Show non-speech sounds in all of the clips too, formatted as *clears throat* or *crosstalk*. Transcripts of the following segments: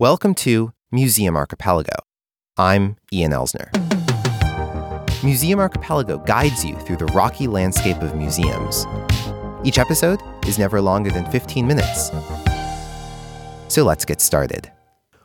Welcome to Museum Archipelago. I'm Ian Elsner. Museum Archipelago guides you through the rocky landscape of museums. Each episode is never longer than 15 minutes. So let's get started.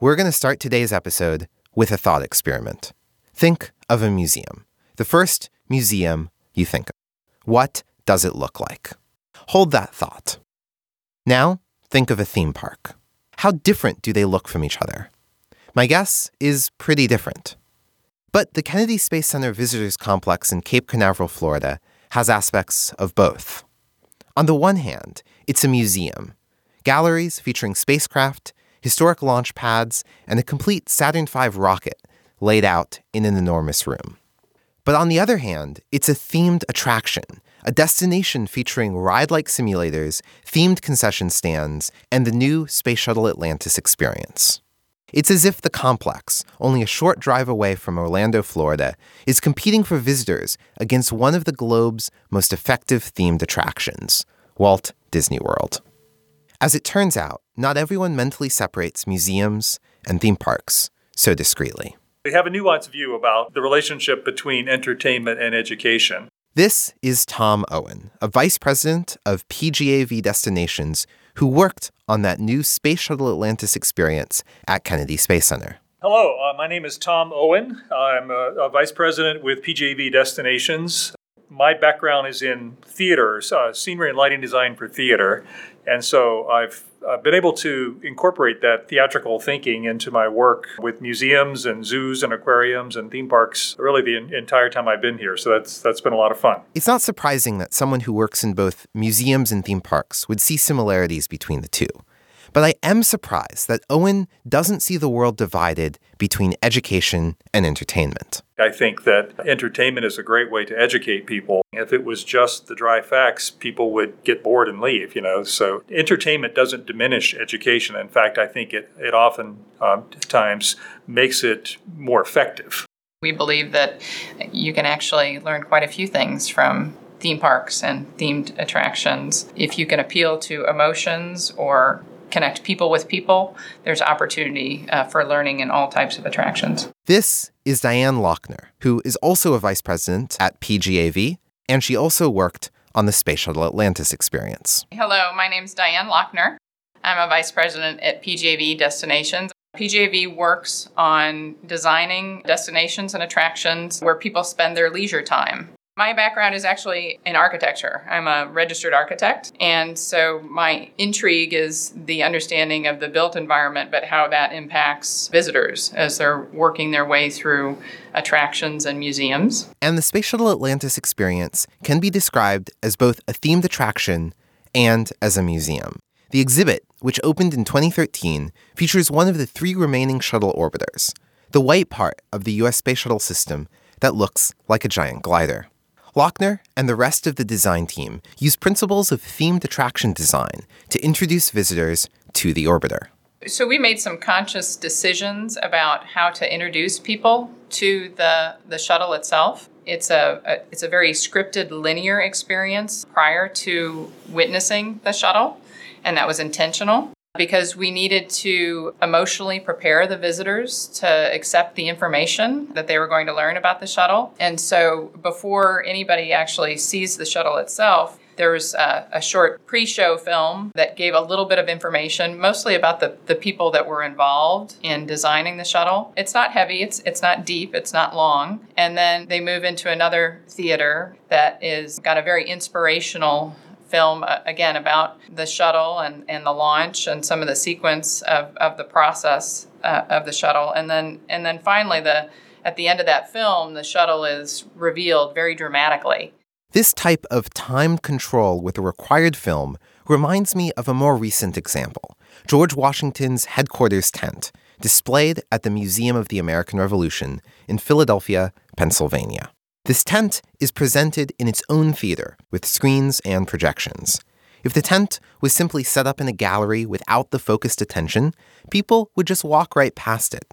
We're going to start today's episode with a thought experiment. Think of a museum, the first museum you think of. What does it look like? Hold that thought. Now, think of a theme park. How different do they look from each other? My guess is pretty different. But the Kennedy Space Center Visitors Complex in Cape Canaveral, Florida, has aspects of both. On the one hand, it's a museum galleries featuring spacecraft, historic launch pads, and a complete Saturn V rocket laid out in an enormous room. But on the other hand, it's a themed attraction, a destination featuring ride like simulators, themed concession stands, and the new Space Shuttle Atlantis experience. It's as if the complex, only a short drive away from Orlando, Florida, is competing for visitors against one of the globe's most effective themed attractions, Walt Disney World. As it turns out, not everyone mentally separates museums and theme parks so discretely. We have a nuanced view about the relationship between entertainment and education. This is Tom Owen, a vice president of PGAV Destinations who worked on that new Space Shuttle Atlantis experience at Kennedy Space Center. Hello, uh, my name is Tom Owen. I'm a, a vice president with PGAV Destinations. My background is in theater, uh, scenery and lighting design for theater. And so I've uh, been able to incorporate that theatrical thinking into my work with museums and zoos and aquariums and theme parks really the entire time I've been here. So that's that's been a lot of fun. It's not surprising that someone who works in both museums and theme parks would see similarities between the two. But I am surprised that Owen doesn't see the world divided between education and entertainment. I think that entertainment is a great way to educate people. If it was just the dry facts, people would get bored and leave, you know. So entertainment doesn't diminish education. In fact, I think it, it often um, times makes it more effective. We believe that you can actually learn quite a few things from theme parks and themed attractions. If you can appeal to emotions or connect people with people, there's opportunity uh, for learning in all types of attractions. This is Diane Lochner, who is also a vice president at PGAV, and she also worked on the Space Shuttle Atlantis experience. Hello, my name is Diane Lochner. I'm a vice president at PGAV Destinations. PGAV works on designing destinations and attractions where people spend their leisure time. My background is actually in architecture. I'm a registered architect. And so my intrigue is the understanding of the built environment, but how that impacts visitors as they're working their way through attractions and museums. And the Space Shuttle Atlantis experience can be described as both a themed attraction and as a museum. The exhibit, which opened in 2013, features one of the three remaining shuttle orbiters, the white part of the US Space Shuttle system that looks like a giant glider. Lochner and the rest of the design team use principles of themed attraction design to introduce visitors to the orbiter. So we made some conscious decisions about how to introduce people to the, the shuttle itself. It's a, a it's a very scripted linear experience prior to witnessing the shuttle, and that was intentional because we needed to emotionally prepare the visitors to accept the information that they were going to learn about the shuttle. And so before anybody actually sees the shuttle itself, there was a, a short pre show film that gave a little bit of information, mostly about the, the people that were involved in designing the shuttle. It's not heavy, it's, it's not deep, it's not long. And then they move into another theater that is got a very inspirational film uh, again about the shuttle and, and the launch and some of the sequence of, of the process uh, of the shuttle. And then and then finally the at the end of that film the shuttle is revealed very dramatically. This type of timed control with a required film reminds me of a more recent example george washington's headquarters tent displayed at the museum of the american revolution in philadelphia pennsylvania this tent is presented in its own theater with screens and projections. If the tent was simply set up in a gallery without the focused attention, people would just walk right past it.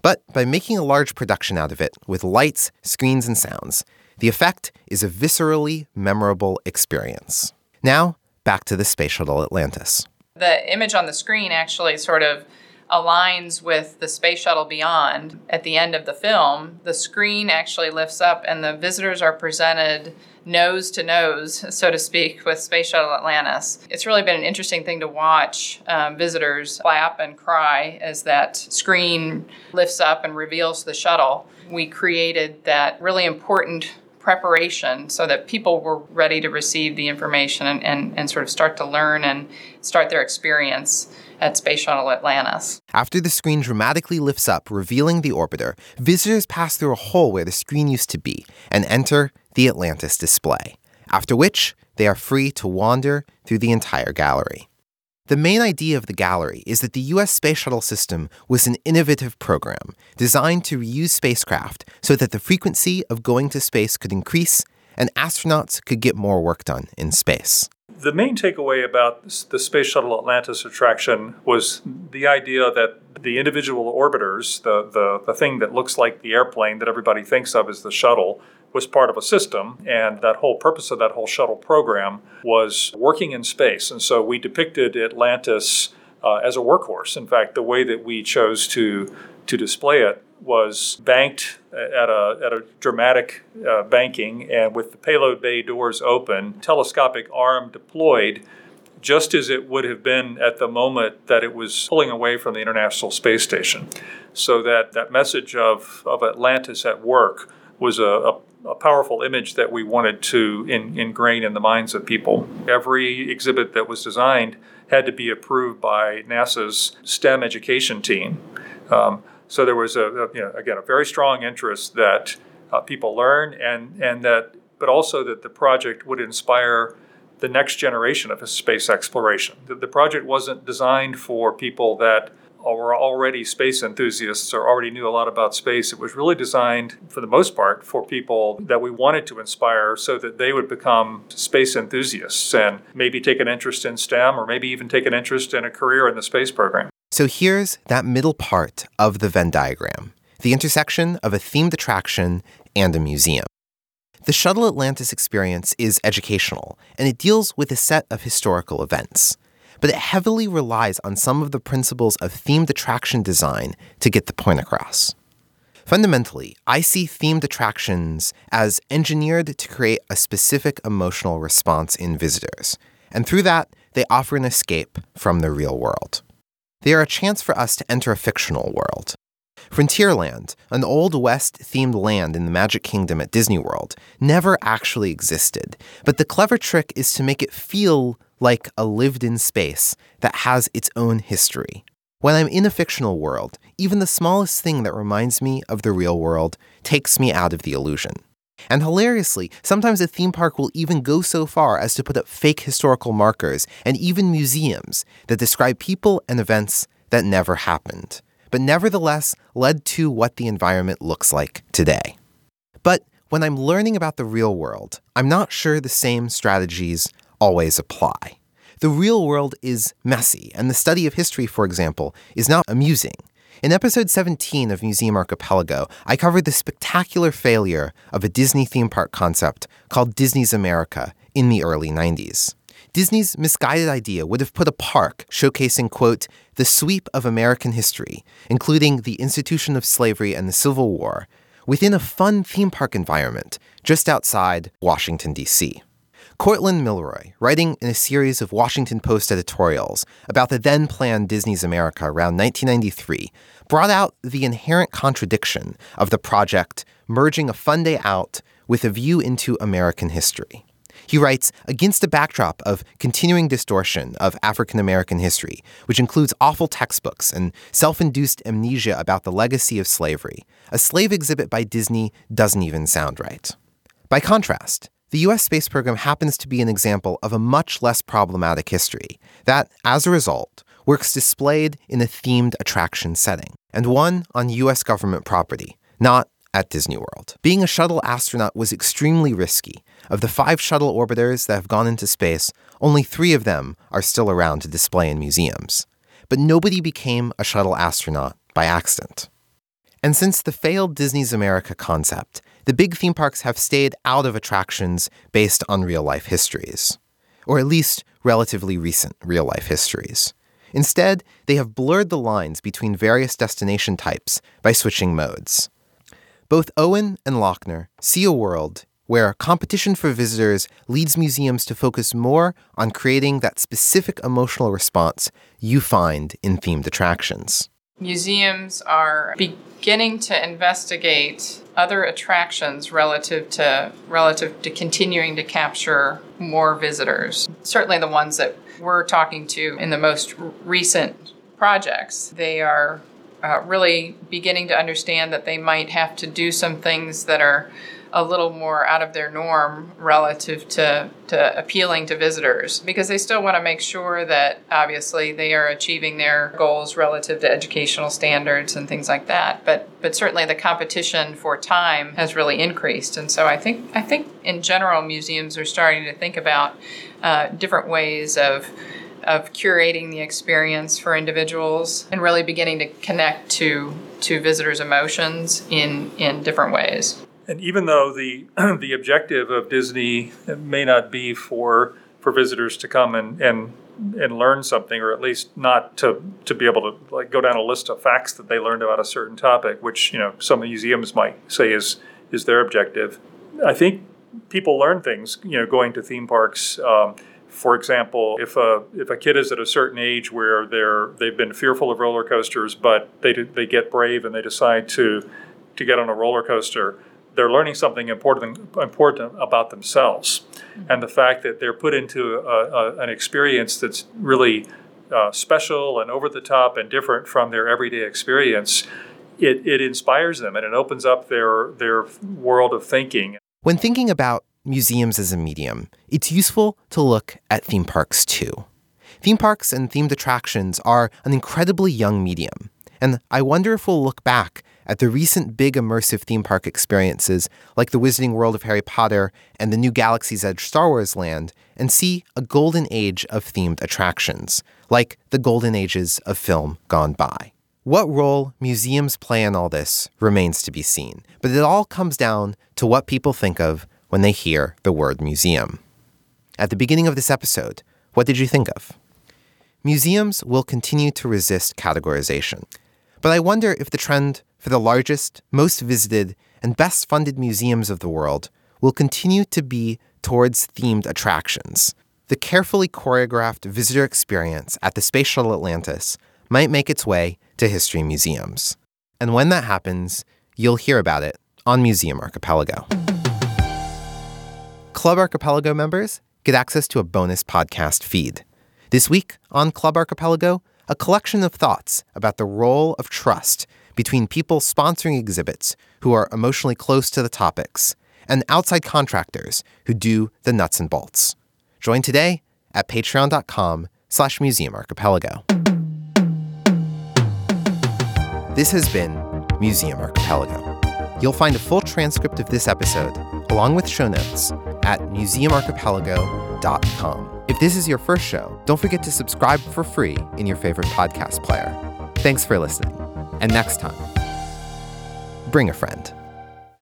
But by making a large production out of it with lights, screens, and sounds, the effect is a viscerally memorable experience. Now, back to the Space Shuttle Atlantis. The image on the screen actually sort of aligns with the Space Shuttle Beyond. At the end of the film, the screen actually lifts up and the visitors are presented nose to nose, so to speak, *laughs* with Space Shuttle Atlantis. It's really been an interesting thing to watch um, visitors clap and cry as that screen lifts up and reveals the shuttle. We created that really important preparation so that people were ready to receive the information and, and, and sort of start to learn and start their experience at Space Shuttle Atlantis. After the screen dramatically lifts up, revealing the orbiter, visitors pass through a hole where the screen used to be and enter the Atlantis display, after which they are free to wander through the entire gallery. The main idea of the gallery is that the US Space Shuttle system was an innovative program designed to reuse spacecraft so that the frequency of going to space could increase and astronauts could get more work done in space. The main takeaway about the Space Shuttle Atlantis attraction was the idea that the individual orbiters, the, the, the thing that looks like the airplane that everybody thinks of as the shuttle, was part of a system, and that whole purpose of that whole shuttle program was working in space. And so we depicted Atlantis uh, as a workhorse. In fact, the way that we chose to to display it was banked at a, at a dramatic uh, banking and with the payload bay doors open, telescopic arm deployed, just as it would have been at the moment that it was pulling away from the International Space Station. So that, that message of, of Atlantis at work was a, a a powerful image that we wanted to in, ingrain in the minds of people. Every exhibit that was designed had to be approved by NASA's STEM education team. Um, so there was a, a, you know, again a very strong interest that uh, people learn and and that, but also that the project would inspire the next generation of space exploration. The, the project wasn't designed for people that were already space enthusiasts or already knew a lot about space. It was really designed, for the most part, for people that we wanted to inspire so that they would become space enthusiasts and maybe take an interest in STEM or maybe even take an interest in a career in the space program. So here's that middle part of the Venn diagram the intersection of a themed attraction and a museum. The Shuttle Atlantis experience is educational, and it deals with a set of historical events but it heavily relies on some of the principles of themed attraction design to get the point across. Fundamentally, I see themed attractions as engineered to create a specific emotional response in visitors, and through that, they offer an escape from the real world. They are a chance for us to enter a fictional world. Frontierland, an Old West themed land in the Magic Kingdom at Disney World, never actually existed, but the clever trick is to make it feel like a lived in space that has its own history. When I'm in a fictional world, even the smallest thing that reminds me of the real world takes me out of the illusion. And hilariously, sometimes a theme park will even go so far as to put up fake historical markers and even museums that describe people and events that never happened, but nevertheless led to what the environment looks like today. But when I'm learning about the real world, I'm not sure the same strategies always apply. The real world is messy, and the study of history, for example, is not amusing. In episode 17 of Museum Archipelago, I covered the spectacular failure of a Disney theme park concept called Disney's America in the early 90s. Disney's misguided idea would have put a park showcasing, quote, the sweep of American history, including the institution of slavery and the Civil War, within a fun theme park environment just outside Washington, D.C. Courtland Milloy, writing in a series of Washington Post editorials about the then planned Disney's America around 1993, brought out the inherent contradiction of the project merging a fun day out with a view into American history. He writes Against a backdrop of continuing distortion of African American history, which includes awful textbooks and self induced amnesia about the legacy of slavery, a slave exhibit by Disney doesn't even sound right. By contrast, the US space program happens to be an example of a much less problematic history that, as a result, works displayed in a themed attraction setting, and one on US government property, not at Disney World. Being a shuttle astronaut was extremely risky. Of the five shuttle orbiters that have gone into space, only three of them are still around to display in museums. But nobody became a shuttle astronaut by accident. And since the failed Disney's America concept, the big theme parks have stayed out of attractions based on real life histories, or at least relatively recent real life histories. Instead, they have blurred the lines between various destination types by switching modes. Both Owen and Lochner see a world where competition for visitors leads museums to focus more on creating that specific emotional response you find in themed attractions. Museums are beginning to investigate other attractions relative to relative to continuing to capture more visitors. Certainly the ones that we're talking to in the most recent projects. They are uh, really beginning to understand that they might have to do some things that are a little more out of their norm relative to, to appealing to visitors because they still want to make sure that obviously they are achieving their goals relative to educational standards and things like that but but certainly the competition for time has really increased and so I think I think in general museums are starting to think about uh, different ways of of curating the experience for individuals and really beginning to connect to to visitors' emotions in in different ways. And even though the *clears throat* the objective of Disney may not be for for visitors to come and, and and learn something, or at least not to to be able to like go down a list of facts that they learned about a certain topic, which you know some museums might say is is their objective. I think people learn things, you know, going to theme parks. Um, for example, if a if a kid is at a certain age where they're they've been fearful of roller coasters, but they they get brave and they decide to to get on a roller coaster, they're learning something important important about themselves, mm-hmm. and the fact that they're put into a, a, an experience that's really uh, special and over the top and different from their everyday experience. It, it inspires them and it opens up their their world of thinking. When thinking about museums as a medium, it's useful to look at theme parks too. Theme parks and themed attractions are an incredibly young medium, and I wonder if we'll look back at the recent big immersive theme park experiences like the Wizarding World of Harry Potter and the new Galaxy's Edge Star Wars land and see a golden age of themed attractions, like the golden ages of film gone by. What role museums play in all this remains to be seen, but it all comes down to what people think of when they hear the word museum. At the beginning of this episode, what did you think of? Museums will continue to resist categorization, but I wonder if the trend for the largest, most visited, and best funded museums of the world will continue to be towards themed attractions. The carefully choreographed visitor experience at the Space Shuttle Atlantis might make its way to history museums. And when that happens, you'll hear about it on Museum Archipelago. Club Archipelago members get access to a bonus podcast feed. This week on Club Archipelago, a collection of thoughts about the role of trust between people sponsoring exhibits who are emotionally close to the topics and outside contractors who do the nuts and bolts. Join today at patreon.com slash museumarchipelago. This has been Museum Archipelago. You'll find a full transcript of this episode, along with show notes, at museumarchipelago.com. If this is your first show, don't forget to subscribe for free in your favorite podcast player. Thanks for listening. And next time, bring a friend.